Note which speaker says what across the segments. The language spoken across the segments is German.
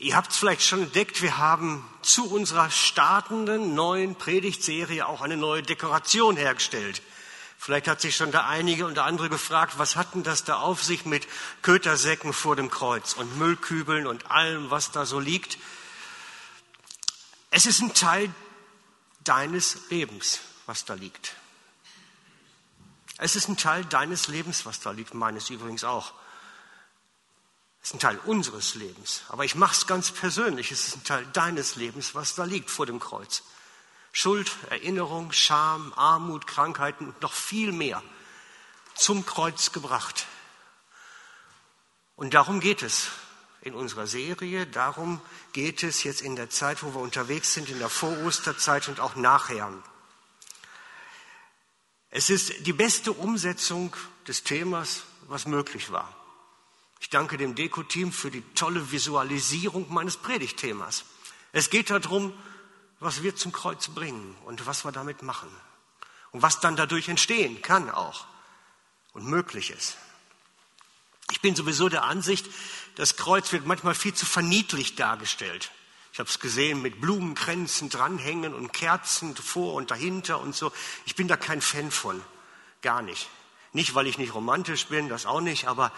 Speaker 1: Ihr habt es vielleicht schon entdeckt, wir haben zu unserer startenden neuen Predigtserie auch eine neue Dekoration hergestellt. Vielleicht hat sich schon der einige und der andere gefragt, was hat denn das da auf sich mit Kötersäcken vor dem Kreuz und Müllkübeln und allem, was da so liegt? Es ist ein Teil deines Lebens, was da liegt. Es ist ein Teil deines Lebens, was da liegt, meines übrigens auch. Ist ein Teil unseres Lebens. Aber ich mache es ganz persönlich. Es ist ein Teil deines Lebens, was da liegt vor dem Kreuz. Schuld, Erinnerung, Scham, Armut, Krankheiten und noch viel mehr zum Kreuz gebracht. Und darum geht es in unserer Serie. Darum geht es jetzt in der Zeit, wo wir unterwegs sind, in der Vorosterzeit und auch nachher. Es ist die beste Umsetzung des Themas, was möglich war. Ich danke dem Deko-Team für die tolle Visualisierung meines Predigtthemas. Es geht darum, was wir zum Kreuz bringen und was wir damit machen. Und was dann dadurch entstehen kann auch und möglich ist. Ich bin sowieso der Ansicht, das Kreuz wird manchmal viel zu verniedlicht dargestellt. Ich habe es gesehen mit Blumenkränzen dranhängen und Kerzen vor und dahinter und so. Ich bin da kein Fan von. Gar nicht. Nicht, weil ich nicht romantisch bin, das auch nicht, aber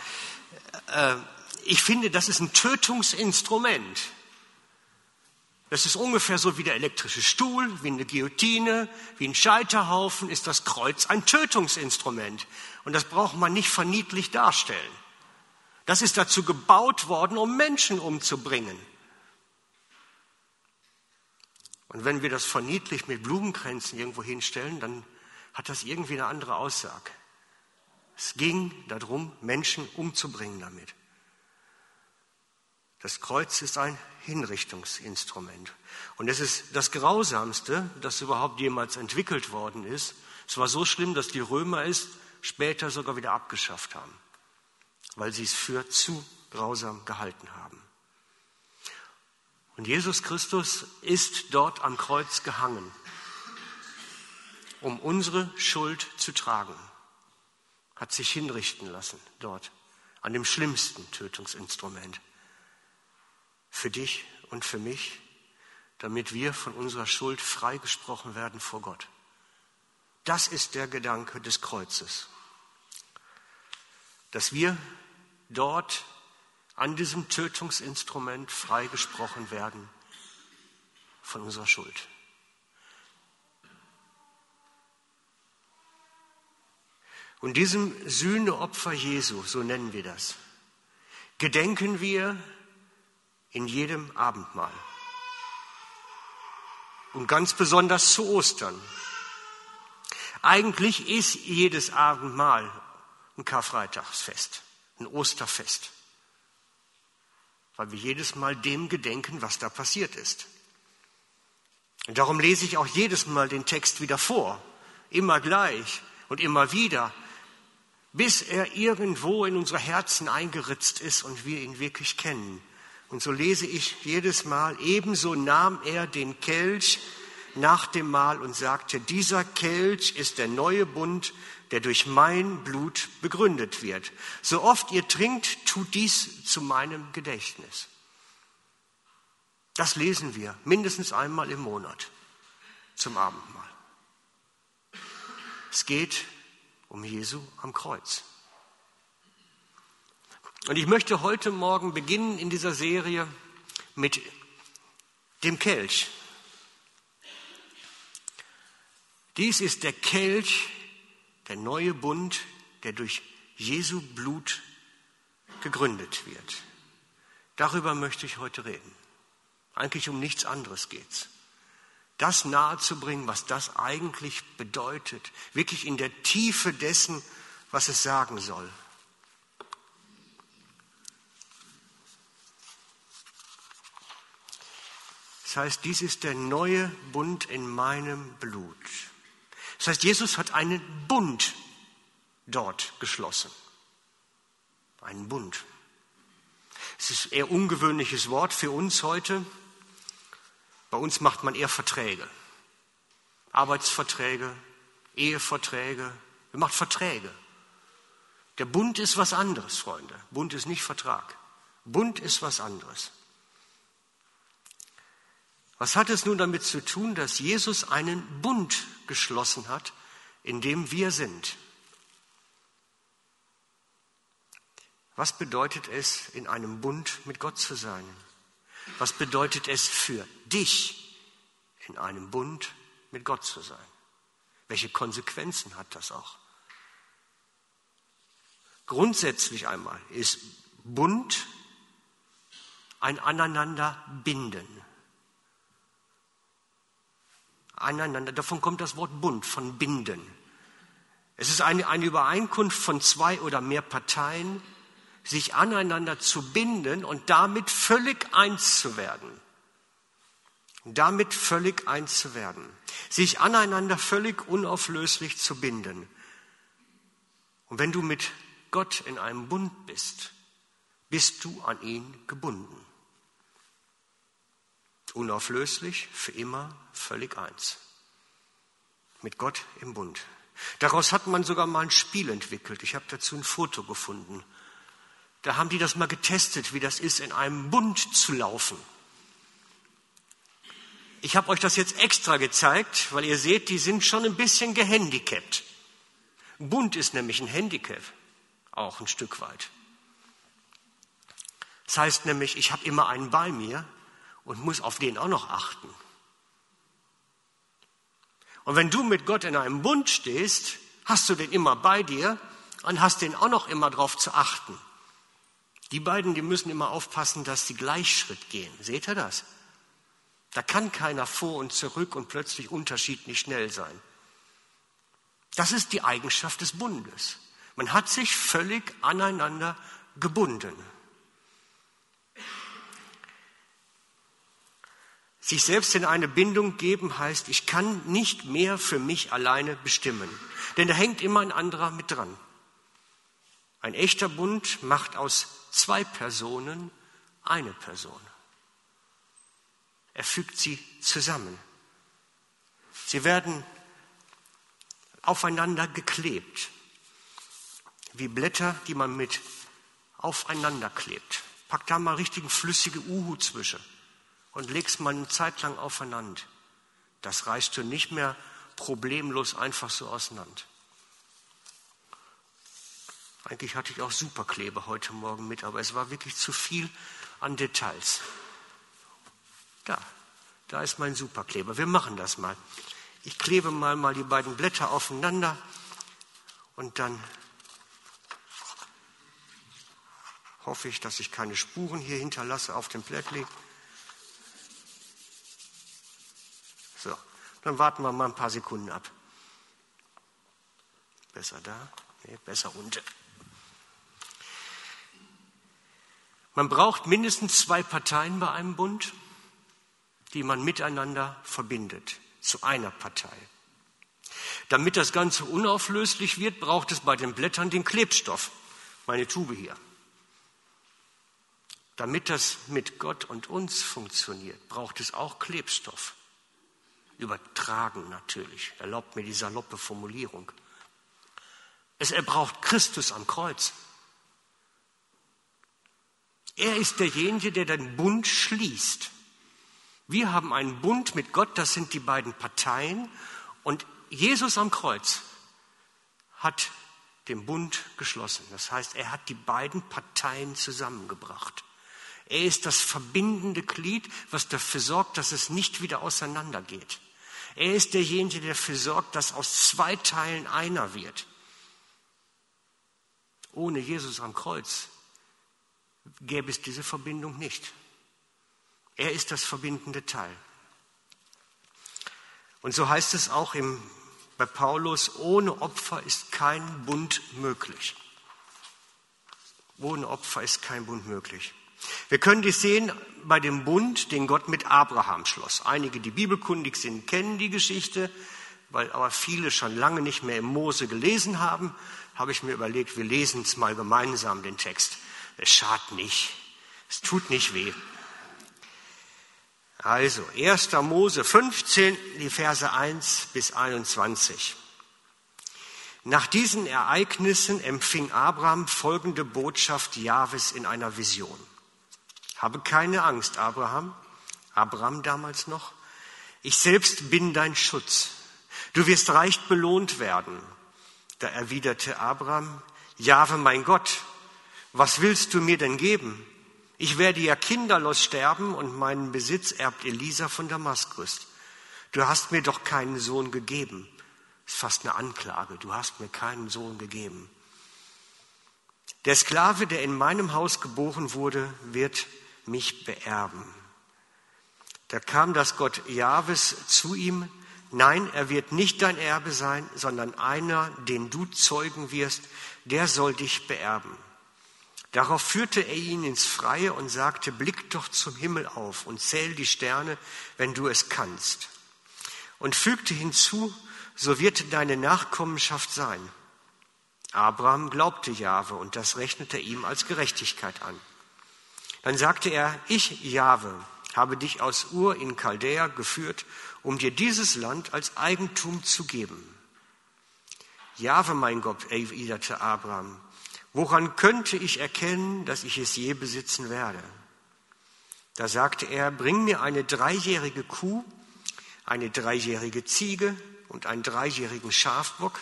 Speaker 1: äh, ich finde, das ist ein Tötungsinstrument. Das ist ungefähr so wie der elektrische Stuhl, wie eine Guillotine, wie ein Scheiterhaufen, ist das Kreuz ein Tötungsinstrument. Und das braucht man nicht verniedlicht darstellen. Das ist dazu gebaut worden, um Menschen umzubringen. Und wenn wir das verniedlicht mit Blumenkränzen irgendwo hinstellen, dann hat das irgendwie eine andere Aussage. Es ging darum, Menschen umzubringen damit. Das Kreuz ist ein Hinrichtungsinstrument. Und es ist das Grausamste, das überhaupt jemals entwickelt worden ist. Es war so schlimm, dass die Römer es später sogar wieder abgeschafft haben, weil sie es für zu grausam gehalten haben. Und Jesus Christus ist dort am Kreuz gehangen, um unsere Schuld zu tragen hat sich hinrichten lassen dort an dem schlimmsten Tötungsinstrument. Für dich und für mich, damit wir von unserer Schuld freigesprochen werden vor Gott. Das ist der Gedanke des Kreuzes. Dass wir dort an diesem Tötungsinstrument freigesprochen werden von unserer Schuld. Und diesem Sühneopfer Jesu, so nennen wir das, gedenken wir in jedem Abendmahl. Und ganz besonders zu Ostern. Eigentlich ist jedes Abendmahl ein Karfreitagsfest, ein Osterfest, weil wir jedes Mal dem gedenken, was da passiert ist. Und darum lese ich auch jedes Mal den Text wieder vor, immer gleich und immer wieder, bis er irgendwo in unsere Herzen eingeritzt ist und wir ihn wirklich kennen. Und so lese ich jedes Mal, ebenso nahm er den Kelch nach dem Mahl und sagte, dieser Kelch ist der neue Bund, der durch mein Blut begründet wird. So oft ihr trinkt, tut dies zu meinem Gedächtnis. Das lesen wir mindestens einmal im Monat zum Abendmahl. Es geht um Jesu am Kreuz. Und ich möchte heute Morgen beginnen in dieser Serie mit dem Kelch. Dies ist der Kelch, der neue Bund, der durch Jesu Blut gegründet wird. Darüber möchte ich heute reden. Eigentlich um nichts anderes geht's das nahezubringen, was das eigentlich bedeutet, wirklich in der Tiefe dessen, was es sagen soll. Das heißt, dies ist der neue Bund in meinem Blut. Das heißt, Jesus hat einen Bund dort geschlossen. Einen Bund. Es ist ein eher ungewöhnliches Wort für uns heute. Bei uns macht man eher Verträge. Arbeitsverträge, Eheverträge. Man macht Verträge. Der Bund ist was anderes, Freunde. Bund ist nicht Vertrag. Bund ist was anderes. Was hat es nun damit zu tun, dass Jesus einen Bund geschlossen hat, in dem wir sind? Was bedeutet es, in einem Bund mit Gott zu sein? Was bedeutet es für dich, in einem Bund mit Gott zu sein? Welche Konsequenzen hat das auch? Grundsätzlich einmal ist Bund ein Aneinanderbinden. Aneinander, davon kommt das Wort Bund, von binden. Es ist eine, eine Übereinkunft von zwei oder mehr Parteien, sich aneinander zu binden und damit völlig eins zu werden. Damit völlig eins zu werden. Sich aneinander völlig unauflöslich zu binden. Und wenn du mit Gott in einem Bund bist, bist du an ihn gebunden. Unauflöslich, für immer, völlig eins. Mit Gott im Bund. Daraus hat man sogar mal ein Spiel entwickelt. Ich habe dazu ein Foto gefunden. Da haben die das mal getestet, wie das ist, in einem Bund zu laufen. Ich habe euch das jetzt extra gezeigt, weil ihr seht, die sind schon ein bisschen gehandicapt. Bund ist nämlich ein Handicap, auch ein Stück weit. Das heißt nämlich, ich habe immer einen bei mir und muss auf den auch noch achten. Und wenn du mit Gott in einem Bund stehst, hast du den immer bei dir und hast den auch noch immer darauf zu achten. Die beiden, die müssen immer aufpassen, dass sie Gleichschritt gehen. Seht ihr das? Da kann keiner vor und zurück und plötzlich unterschiedlich schnell sein. Das ist die Eigenschaft des Bundes. Man hat sich völlig aneinander gebunden. Sich selbst in eine Bindung geben heißt, ich kann nicht mehr für mich alleine bestimmen. Denn da hängt immer ein anderer mit dran. Ein echter Bund macht aus zwei Personen eine Person. Er fügt sie zusammen. Sie werden aufeinander geklebt, wie Blätter, die man mit aufeinander klebt. Pack da mal richtigen flüssige Uhu zwischen und leg's mal eine Zeit lang aufeinander. Das reißt du nicht mehr problemlos einfach so auseinander. Eigentlich hatte ich auch Superkleber heute Morgen mit, aber es war wirklich zu viel an Details. Da, da ist mein Superkleber. Wir machen das mal. Ich klebe mal, mal die beiden Blätter aufeinander und dann hoffe ich, dass ich keine Spuren hier hinterlasse auf dem Blättli. So, dann warten wir mal ein paar Sekunden ab. Besser da? Nee, besser unten. Man braucht mindestens zwei Parteien bei einem Bund, die man miteinander verbindet, zu einer Partei. Damit das Ganze unauflöslich wird, braucht es bei den Blättern den Klebstoff, meine Tube hier. Damit das mit Gott und uns funktioniert, braucht es auch Klebstoff. Übertragen natürlich, erlaubt mir die saloppe Formulierung. Es er braucht Christus am Kreuz. Er ist derjenige, der den Bund schließt. Wir haben einen Bund mit Gott, das sind die beiden Parteien. Und Jesus am Kreuz hat den Bund geschlossen. Das heißt, er hat die beiden Parteien zusammengebracht. Er ist das verbindende Glied, was dafür sorgt, dass es nicht wieder auseinandergeht. Er ist derjenige, der dafür sorgt, dass aus zwei Teilen einer wird. Ohne Jesus am Kreuz gäbe es diese Verbindung nicht. Er ist das verbindende Teil. Und so heißt es auch im, bei Paulus, ohne Opfer ist kein Bund möglich. Ohne Opfer ist kein Bund möglich. Wir können dies sehen bei dem Bund, den Gott mit Abraham schloss. Einige, die bibelkundig sind, kennen die Geschichte, weil aber viele schon lange nicht mehr im Mose gelesen haben, habe ich mir überlegt, wir lesen es mal gemeinsam, den Text. Es schadet nicht. Es tut nicht weh. Also, 1. Mose 15, die Verse 1 bis 21. Nach diesen Ereignissen empfing Abraham folgende Botschaft Jahwes in einer Vision. Habe keine Angst, Abraham. Abraham damals noch, ich selbst bin dein Schutz. Du wirst reich belohnt werden. Da erwiderte Abraham, Jahwe mein Gott, was willst du mir denn geben? Ich werde ja kinderlos sterben und meinen Besitz erbt Elisa von Damaskus. Du hast mir doch keinen Sohn gegeben. Das ist fast eine Anklage. Du hast mir keinen Sohn gegeben. Der Sklave, der in meinem Haus geboren wurde, wird mich beerben. Da kam das Gott Jahwes zu ihm. Nein, er wird nicht dein Erbe sein, sondern einer, den du zeugen wirst, der soll dich beerben. Darauf führte er ihn ins Freie und sagte, blick doch zum Himmel auf und zähl die Sterne, wenn du es kannst. Und fügte hinzu, so wird deine Nachkommenschaft sein. Abraham glaubte Jahwe und das rechnete ihm als Gerechtigkeit an. Dann sagte er, ich, Jahwe, habe dich aus Ur in Chaldea geführt, um dir dieses Land als Eigentum zu geben. Jahwe, mein Gott, erwiderte Abraham, woran könnte ich erkennen, dass ich es je besitzen werde? Da sagte er, bring mir eine dreijährige Kuh, eine dreijährige Ziege und einen dreijährigen Schafbock,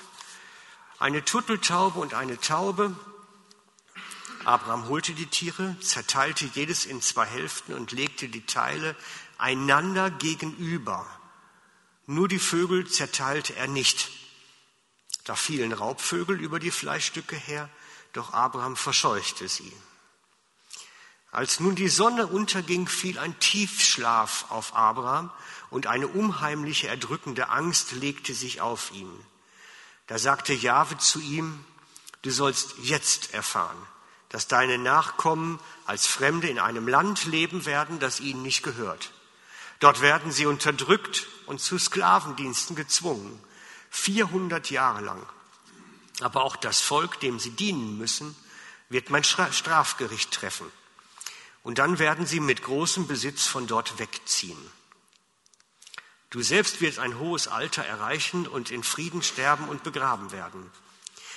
Speaker 1: eine Turteltaube und eine Taube. Abraham holte die Tiere, zerteilte jedes in zwei Hälften und legte die Teile einander gegenüber. Nur die Vögel zerteilte er nicht. Da fielen Raubvögel über die Fleischstücke her, doch Abraham verscheuchte sie. Als nun die Sonne unterging, fiel ein Tiefschlaf auf Abraham und eine unheimliche, erdrückende Angst legte sich auf ihn. Da sagte Jahwe zu ihm, du sollst jetzt erfahren, dass deine Nachkommen als Fremde in einem Land leben werden, das ihnen nicht gehört. Dort werden sie unterdrückt und zu Sklavendiensten gezwungen, 400 Jahre lang. Aber auch das Volk, dem sie dienen müssen, wird mein Strafgericht treffen. Und dann werden sie mit großem Besitz von dort wegziehen. Du selbst wirst ein hohes Alter erreichen und in Frieden sterben und begraben werden.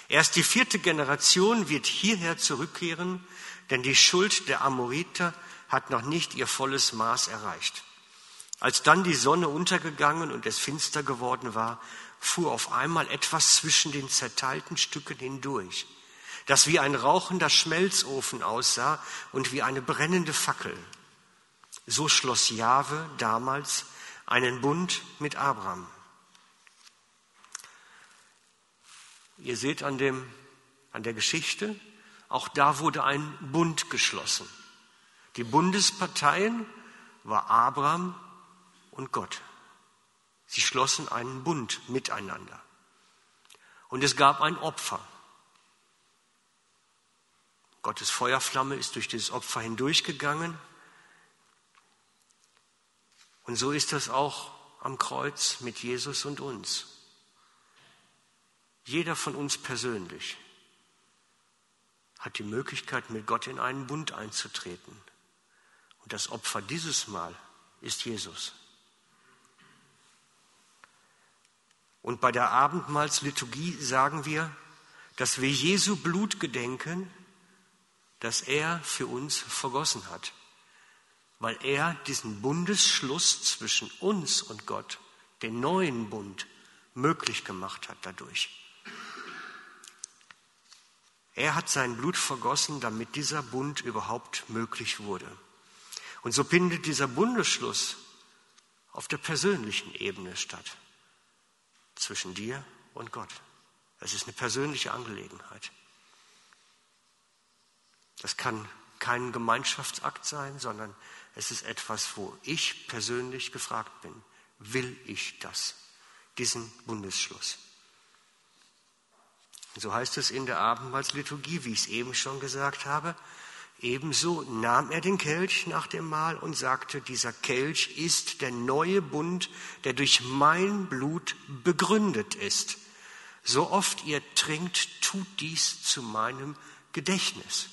Speaker 1: Erst die vierte Generation wird hierher zurückkehren, denn die Schuld der Amoriter hat noch nicht ihr volles Maß erreicht. Als dann die Sonne untergegangen und es finster geworden war, fuhr auf einmal etwas zwischen den zerteilten Stücken hindurch, das wie ein rauchender Schmelzofen aussah und wie eine brennende Fackel. So schloss Jahwe damals einen Bund mit Abraham. Ihr seht an, dem, an der Geschichte, auch da wurde ein Bund geschlossen. Die Bundesparteien war Abraham und Gott. Sie schlossen einen Bund miteinander. Und es gab ein Opfer. Gottes Feuerflamme ist durch dieses Opfer hindurchgegangen und so ist das auch am Kreuz mit Jesus und uns. Jeder von uns persönlich hat die Möglichkeit, mit Gott in einen Bund einzutreten. Und das Opfer dieses Mal ist Jesus. Und bei der Abendmahlsliturgie sagen wir, dass wir Jesu Blut gedenken, das er für uns vergossen hat weil er diesen Bundesschluss zwischen uns und Gott, den neuen Bund, möglich gemacht hat dadurch. Er hat sein Blut vergossen, damit dieser Bund überhaupt möglich wurde. Und so findet dieser Bundesschluss auf der persönlichen Ebene statt, zwischen dir und Gott. Es ist eine persönliche Angelegenheit. Das kann kein Gemeinschaftsakt sein, sondern es ist etwas, wo ich persönlich gefragt bin. Will ich das? Diesen Bundesschluss. So heißt es in der Abendmahlsliturgie, wie ich es eben schon gesagt habe. Ebenso nahm er den Kelch nach dem Mahl und sagte, dieser Kelch ist der neue Bund, der durch mein Blut begründet ist. So oft ihr trinkt, tut dies zu meinem Gedächtnis.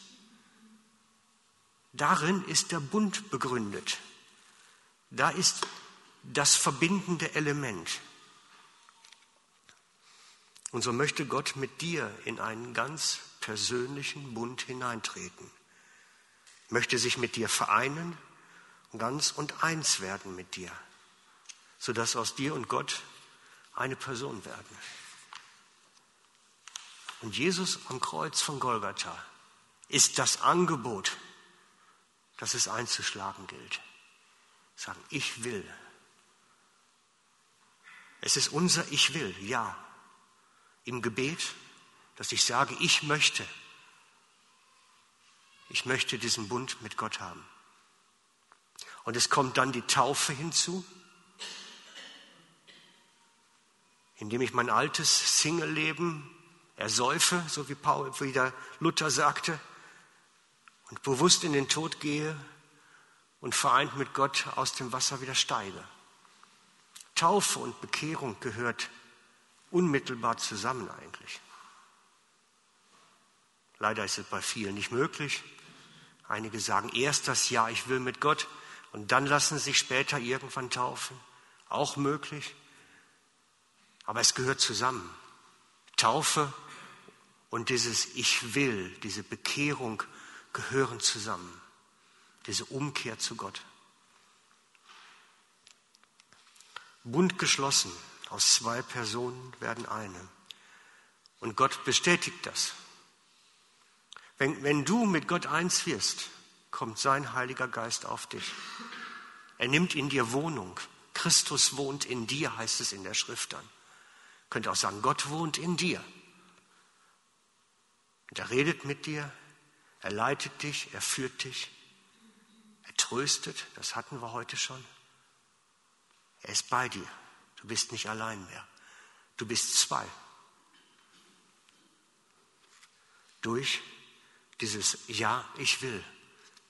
Speaker 1: Darin ist der Bund begründet. Da ist das verbindende Element. Und so möchte Gott mit dir in einen ganz persönlichen Bund hineintreten, möchte sich mit dir vereinen ganz und eins werden mit dir, sodass aus dir und Gott eine Person werden. Und Jesus am Kreuz von Golgatha ist das Angebot, das es einzuschlagen gilt. Sagen, ich will. Es ist unser Ich will, ja. Im Gebet, dass ich sage, ich möchte. Ich möchte diesen Bund mit Gott haben. Und es kommt dann die Taufe hinzu, indem ich mein altes Single-Leben ersäufe, so wie, Paul, wie der Luther sagte, und bewusst in den Tod gehe und vereint mit Gott aus dem Wasser wieder steige. Taufe und Bekehrung gehört unmittelbar zusammen eigentlich. Leider ist es bei vielen nicht möglich. Einige sagen erst das Ja, ich will mit Gott und dann lassen sie sich später irgendwann taufen. Auch möglich. Aber es gehört zusammen. Taufe und dieses Ich will, diese Bekehrung gehören zusammen. Diese Umkehr zu Gott. Bund geschlossen, aus zwei Personen werden eine. Und Gott bestätigt das. Wenn, wenn du mit Gott eins wirst, kommt sein Heiliger Geist auf dich. Er nimmt in dir Wohnung. Christus wohnt in dir, heißt es in der Schrift dann. Könnt auch sagen, Gott wohnt in dir. Und er redet mit dir, er leitet dich, er führt dich, er tröstet, das hatten wir heute schon. Er ist bei dir. Du bist nicht allein mehr. Du bist zwei. Durch dieses Ja, ich will.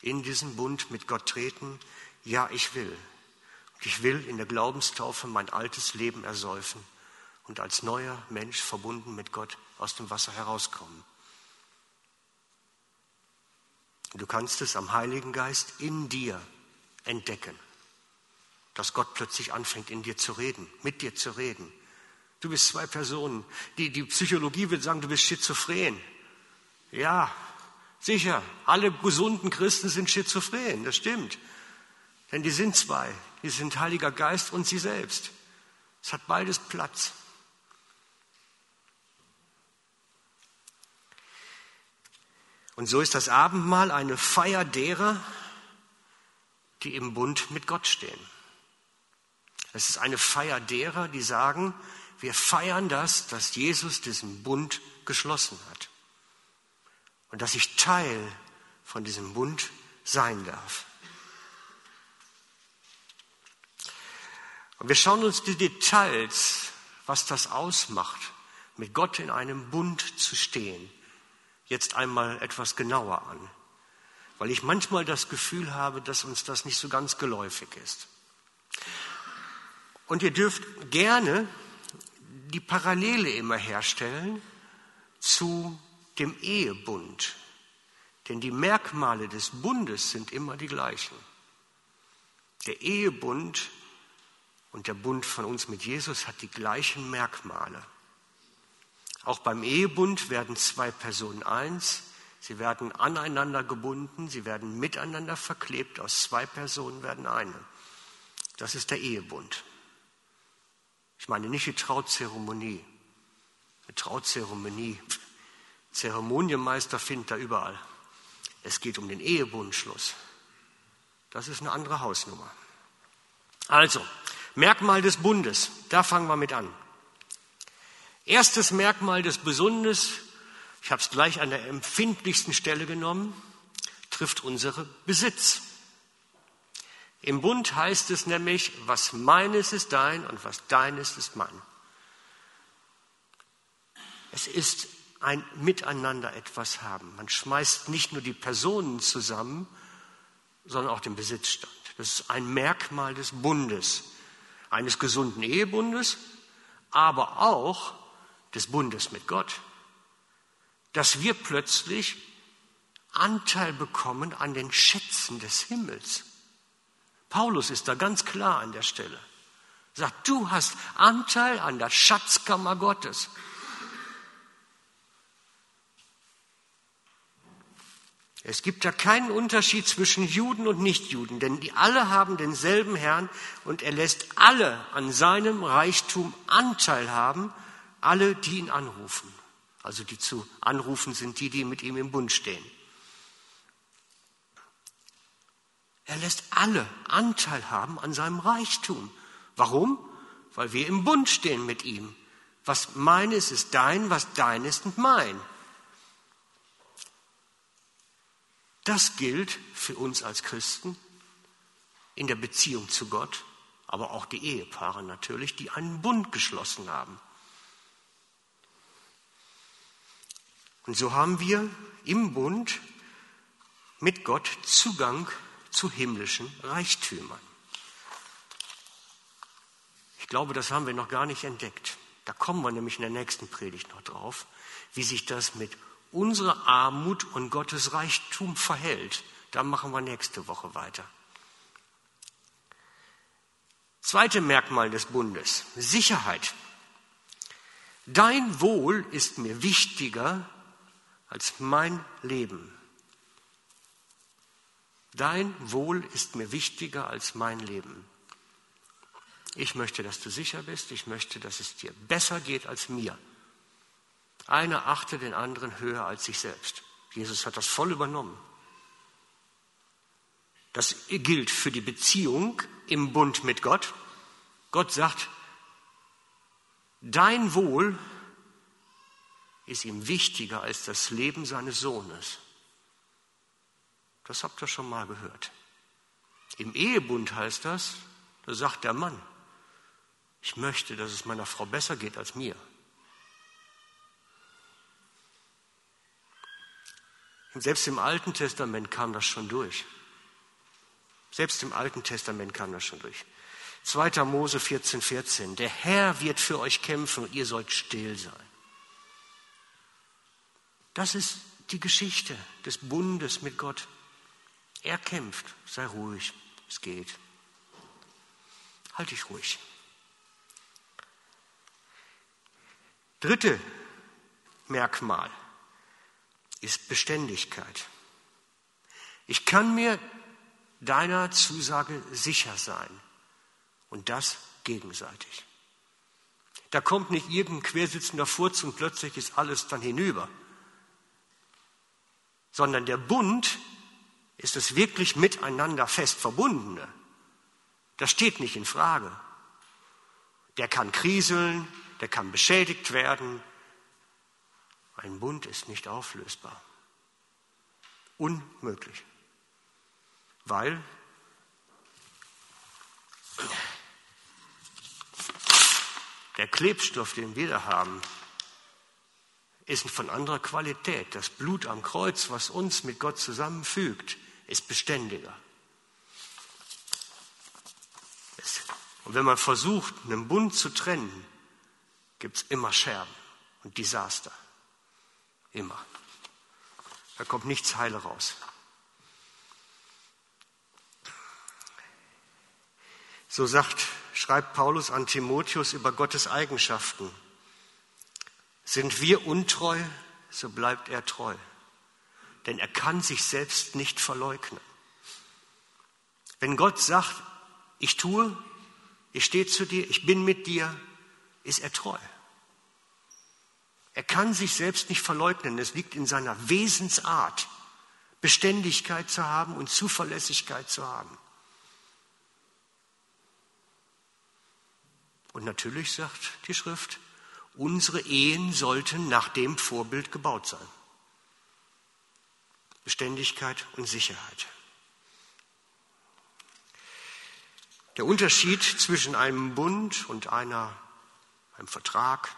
Speaker 1: In diesen Bund mit Gott treten. Ja, ich will. Ich will in der Glaubenstaufe mein altes Leben ersäufen und als neuer Mensch verbunden mit Gott aus dem Wasser herauskommen. Du kannst es am Heiligen Geist in dir entdecken, dass Gott plötzlich anfängt, in dir zu reden, mit dir zu reden. Du bist zwei Personen. Die, die Psychologie wird sagen, du bist schizophren. Ja, sicher. Alle gesunden Christen sind schizophren. Das stimmt. Denn die sind zwei. Die sind Heiliger Geist und sie selbst. Es hat beides Platz. Und so ist das Abendmahl eine Feier derer, die im Bund mit Gott stehen. Es ist eine Feier derer, die sagen, wir feiern das, dass Jesus diesen Bund geschlossen hat und dass ich Teil von diesem Bund sein darf. Und wir schauen uns die Details, was das ausmacht, mit Gott in einem Bund zu stehen jetzt einmal etwas genauer an, weil ich manchmal das Gefühl habe, dass uns das nicht so ganz geläufig ist. Und ihr dürft gerne die Parallele immer herstellen zu dem Ehebund. Denn die Merkmale des Bundes sind immer die gleichen. Der Ehebund und der Bund von uns mit Jesus hat die gleichen Merkmale. Auch beim Ehebund werden zwei Personen eins. Sie werden aneinander gebunden, sie werden miteinander verklebt. Aus zwei Personen werden eine. Das ist der Ehebund. Ich meine nicht die Trauzeremonie. Eine Trauzeremonie. Zeremonienmeister findet da überall. Es geht um den Ehebundschluss. Das ist eine andere Hausnummer. Also, Merkmal des Bundes, da fangen wir mit an. Erstes Merkmal des Besundes, ich habe es gleich an der empfindlichsten Stelle genommen, trifft unsere Besitz. Im Bund heißt es nämlich, was meines ist dein und was deines ist mein. Es ist ein Miteinander etwas haben. Man schmeißt nicht nur die Personen zusammen, sondern auch den Besitzstand. Das ist ein Merkmal des Bundes, eines gesunden Ehebundes, aber auch des Bundes mit Gott, dass wir plötzlich Anteil bekommen an den Schätzen des Himmels. Paulus ist da ganz klar an der Stelle. Er sagt, du hast Anteil an der Schatzkammer Gottes. Es gibt da keinen Unterschied zwischen Juden und Nichtjuden, denn die alle haben denselben Herrn und er lässt alle an seinem Reichtum Anteil haben, alle, die ihn anrufen. Also die zu anrufen sind die, die mit ihm im Bund stehen. Er lässt alle Anteil haben an seinem Reichtum. Warum? Weil wir im Bund stehen mit ihm. Was mein ist, ist dein, was dein ist, und mein. Das gilt für uns als Christen in der Beziehung zu Gott, aber auch die Ehepaare natürlich, die einen Bund geschlossen haben. Und so haben wir im Bund mit Gott Zugang zu himmlischen Reichtümern. Ich glaube, das haben wir noch gar nicht entdeckt. Da kommen wir nämlich in der nächsten Predigt noch drauf, wie sich das mit unsere Armut und Gottes Reichtum verhält. Da machen wir nächste Woche weiter. Zweite Merkmal des Bundes, Sicherheit. Dein Wohl ist mir wichtiger als mein Leben. Dein Wohl ist mir wichtiger als mein Leben. Ich möchte, dass du sicher bist. Ich möchte, dass es dir besser geht als mir. Einer achte den anderen höher als sich selbst. Jesus hat das voll übernommen. Das gilt für die Beziehung im Bund mit Gott. Gott sagt, dein Wohl ist ihm wichtiger als das Leben seines Sohnes. Das habt ihr schon mal gehört. Im Ehebund heißt das, da sagt der Mann, ich möchte, dass es meiner Frau besser geht als mir. Und selbst im Alten Testament kam das schon durch. Selbst im Alten Testament kam das schon durch. 2. Mose 14, 14. Der Herr wird für euch kämpfen und ihr sollt still sein. Das ist die Geschichte des Bundes mit Gott. Er kämpft. Sei ruhig. Es geht. Halt dich ruhig. Dritte Merkmal ist Beständigkeit. Ich kann mir deiner Zusage sicher sein und das gegenseitig. Da kommt nicht irgendein quersitzender Furz und plötzlich ist alles dann hinüber, sondern der Bund ist das wirklich miteinander fest verbundene. Das steht nicht in Frage. Der kann kriseln, der kann beschädigt werden, ein Bund ist nicht auflösbar. Unmöglich. Weil der Klebstoff, den wir da haben, ist von anderer Qualität. Das Blut am Kreuz, was uns mit Gott zusammenfügt, ist beständiger. Und wenn man versucht, einen Bund zu trennen, gibt es immer Scherben und Desaster. Immer. Da kommt nichts Heile raus. So sagt, schreibt Paulus an Timotheus über Gottes Eigenschaften. Sind wir untreu, so bleibt er treu. Denn er kann sich selbst nicht verleugnen. Wenn Gott sagt, ich tue, ich stehe zu dir, ich bin mit dir, ist er treu. Er kann sich selbst nicht verleugnen. Es liegt in seiner Wesensart, Beständigkeit zu haben und Zuverlässigkeit zu haben. Und natürlich sagt die Schrift, unsere Ehen sollten nach dem Vorbild gebaut sein. Beständigkeit und Sicherheit. Der Unterschied zwischen einem Bund und einer, einem Vertrag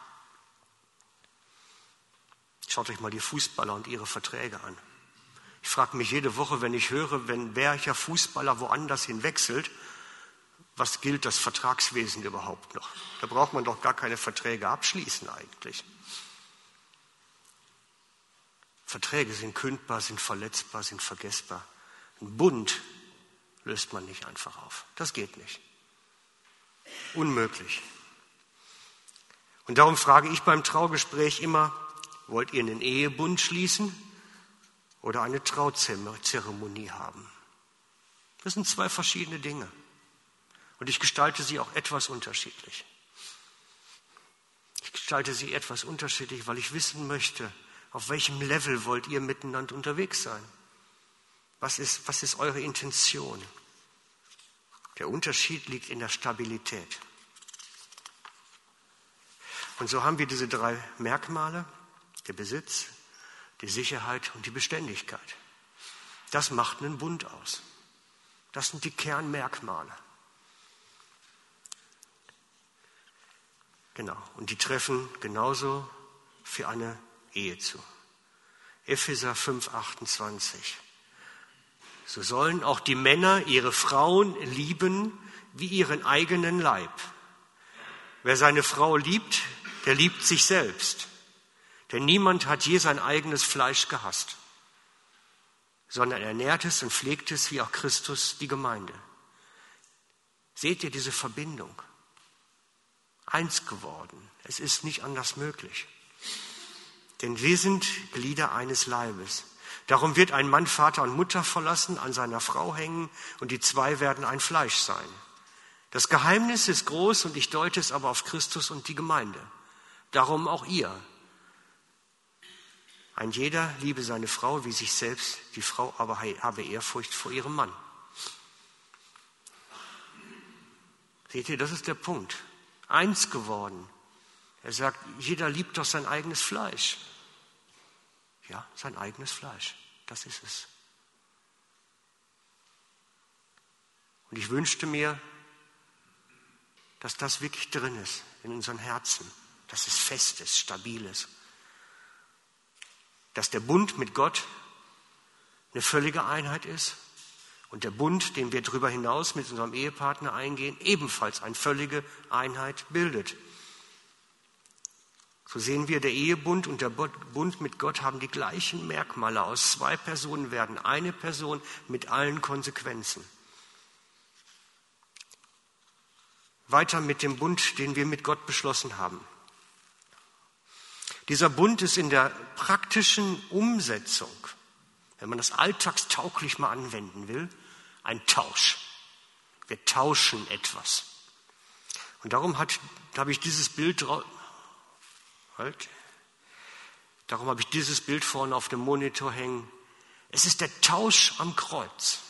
Speaker 1: Schaut euch mal die Fußballer und ihre Verträge an. Ich frage mich jede Woche, wenn ich höre, wenn welcher Fußballer woanders hinwechselt, was gilt das Vertragswesen überhaupt noch? Da braucht man doch gar keine Verträge abschließen eigentlich. Verträge sind kündbar, sind verletzbar, sind vergessbar. Ein Bund löst man nicht einfach auf. Das geht nicht. Unmöglich. Und darum frage ich beim Traugespräch immer, Wollt ihr einen Ehebund schließen oder eine Trauzeremonie haben. Das sind zwei verschiedene Dinge. Und ich gestalte sie auch etwas unterschiedlich. Ich gestalte sie etwas unterschiedlich, weil ich wissen möchte, auf welchem Level wollt ihr miteinander unterwegs sein? Was ist, was ist eure Intention? Der Unterschied liegt in der Stabilität. Und so haben wir diese drei Merkmale, der Besitz, die Sicherheit und die Beständigkeit. Das macht einen Bund aus. Das sind die Kernmerkmale. Genau. Und die treffen genauso für eine Ehe zu. Epheser 5, 28. So sollen auch die Männer ihre Frauen lieben wie ihren eigenen Leib. Wer seine Frau liebt, der liebt sich selbst. Denn niemand hat je sein eigenes Fleisch gehasst, sondern er nährt es und pflegt es wie auch Christus die Gemeinde. Seht ihr diese Verbindung? Eins geworden. Es ist nicht anders möglich. Denn wir sind Glieder eines Leibes. Darum wird ein Mann Vater und Mutter verlassen, an seiner Frau hängen und die zwei werden ein Fleisch sein. Das Geheimnis ist groß und ich deute es aber auf Christus und die Gemeinde. Darum auch ihr. Ein jeder liebe seine Frau wie sich selbst, die Frau aber habe Ehrfurcht vor ihrem Mann. Seht ihr, das ist der Punkt. Eins geworden. Er sagt, jeder liebt doch sein eigenes Fleisch. Ja, sein eigenes Fleisch. Das ist es. Und ich wünschte mir, dass das wirklich drin ist in unseren Herzen, dass es fest ist, stabil ist, dass der Bund mit Gott eine völlige Einheit ist und der Bund, den wir darüber hinaus mit unserem Ehepartner eingehen, ebenfalls eine völlige Einheit bildet. So sehen wir, der Ehebund und der Bund mit Gott haben die gleichen Merkmale. Aus zwei Personen werden eine Person mit allen Konsequenzen. Weiter mit dem Bund, den wir mit Gott beschlossen haben. Dieser Bund ist in der praktischen Umsetzung, wenn man das alltagstauglich mal anwenden will, ein Tausch. Wir tauschen etwas. Und darum hat, habe ich dieses Bild Halt. Darum habe ich dieses Bild vorne auf dem Monitor hängen. Es ist der Tausch am Kreuz.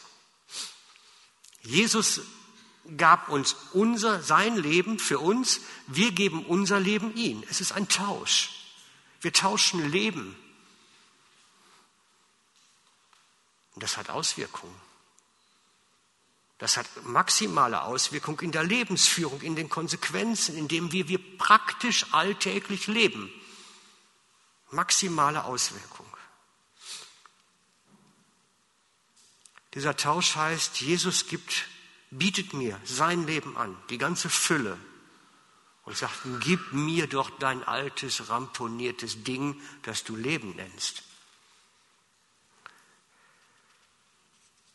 Speaker 1: Jesus gab uns unser, sein Leben für uns. Wir geben unser Leben ihm. Es ist ein Tausch. Wir tauschen Leben. Und das hat Auswirkungen. Das hat maximale Auswirkungen in der Lebensführung, in den Konsequenzen, indem wir, wir praktisch alltäglich leben. Maximale Auswirkung. Dieser Tausch heißt, Jesus gibt, bietet mir sein Leben an, die ganze Fülle, und sagt, gib mir doch dein altes, ramponiertes Ding, das du Leben nennst.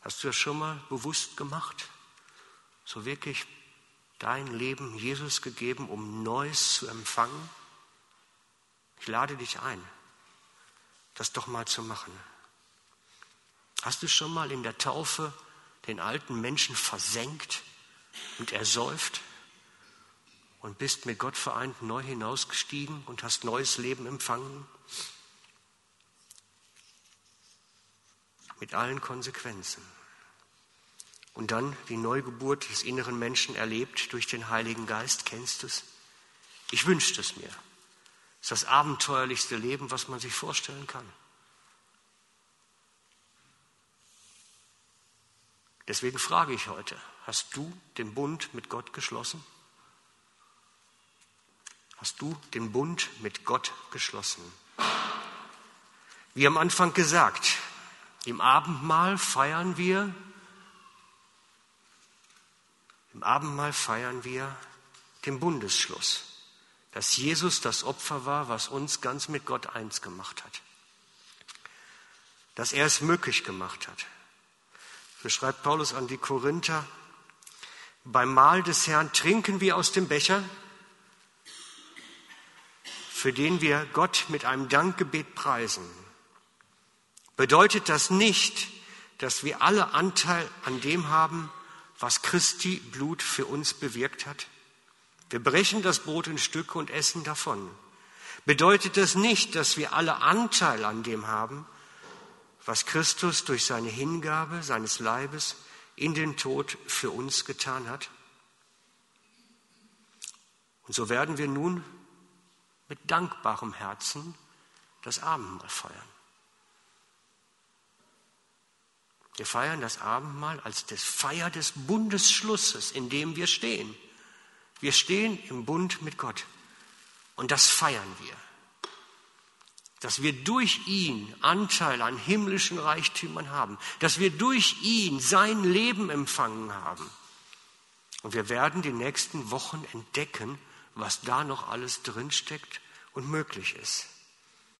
Speaker 1: Hast du das schon mal bewusst gemacht? So wirklich dein Leben Jesus gegeben, um Neues zu empfangen? Ich lade dich ein, das doch mal zu machen. Hast du schon mal in der Taufe den alten Menschen versenkt und ersäuft und bist mit Gott vereint neu hinausgestiegen und hast neues Leben empfangen? Mit allen Konsequenzen und dann die Neugeburt des inneren Menschen erlebt durch den Heiligen Geist. Kennst du es? Ich wünschte es mir. Das ist das abenteuerlichste Leben, was man sich vorstellen kann. Deswegen frage ich heute, hast du den Bund mit Gott geschlossen? Hast du den Bund mit Gott geschlossen? Wie am Anfang gesagt, im Abendmahl feiern wir im Abendmahl feiern wir den Bundesschluss, dass Jesus das Opfer war, was uns ganz mit Gott eins gemacht hat. Dass er es möglich gemacht hat. So schreibt Paulus an die Korinther, beim Mahl des Herrn trinken wir aus dem Becher, für den wir Gott mit einem Dankgebet preisen. bedeutet das nicht, dass wir alle Anteil an dem haben, was Christi Blut für uns bewirkt hat? Wir brechen das Brot in Stücke und essen davon. Bedeutet das nicht, dass wir alle Anteil an dem haben, was Christus durch seine Hingabe seines Leibes in den Tod für uns getan hat? Und so werden wir nun mit dankbarem Herzen das Abendmahl feiern. Wir feiern das Abendmahl als das Feier des Bundesschlusses, in dem wir stehen. Wir stehen im Bund mit Gott und das feiern wir. Dass wir durch ihn Anteil an himmlischen Reichtümern haben, dass wir durch ihn sein Leben empfangen haben. Und wir werden die nächsten Wochen entdecken, was da noch alles drinsteckt und möglich ist.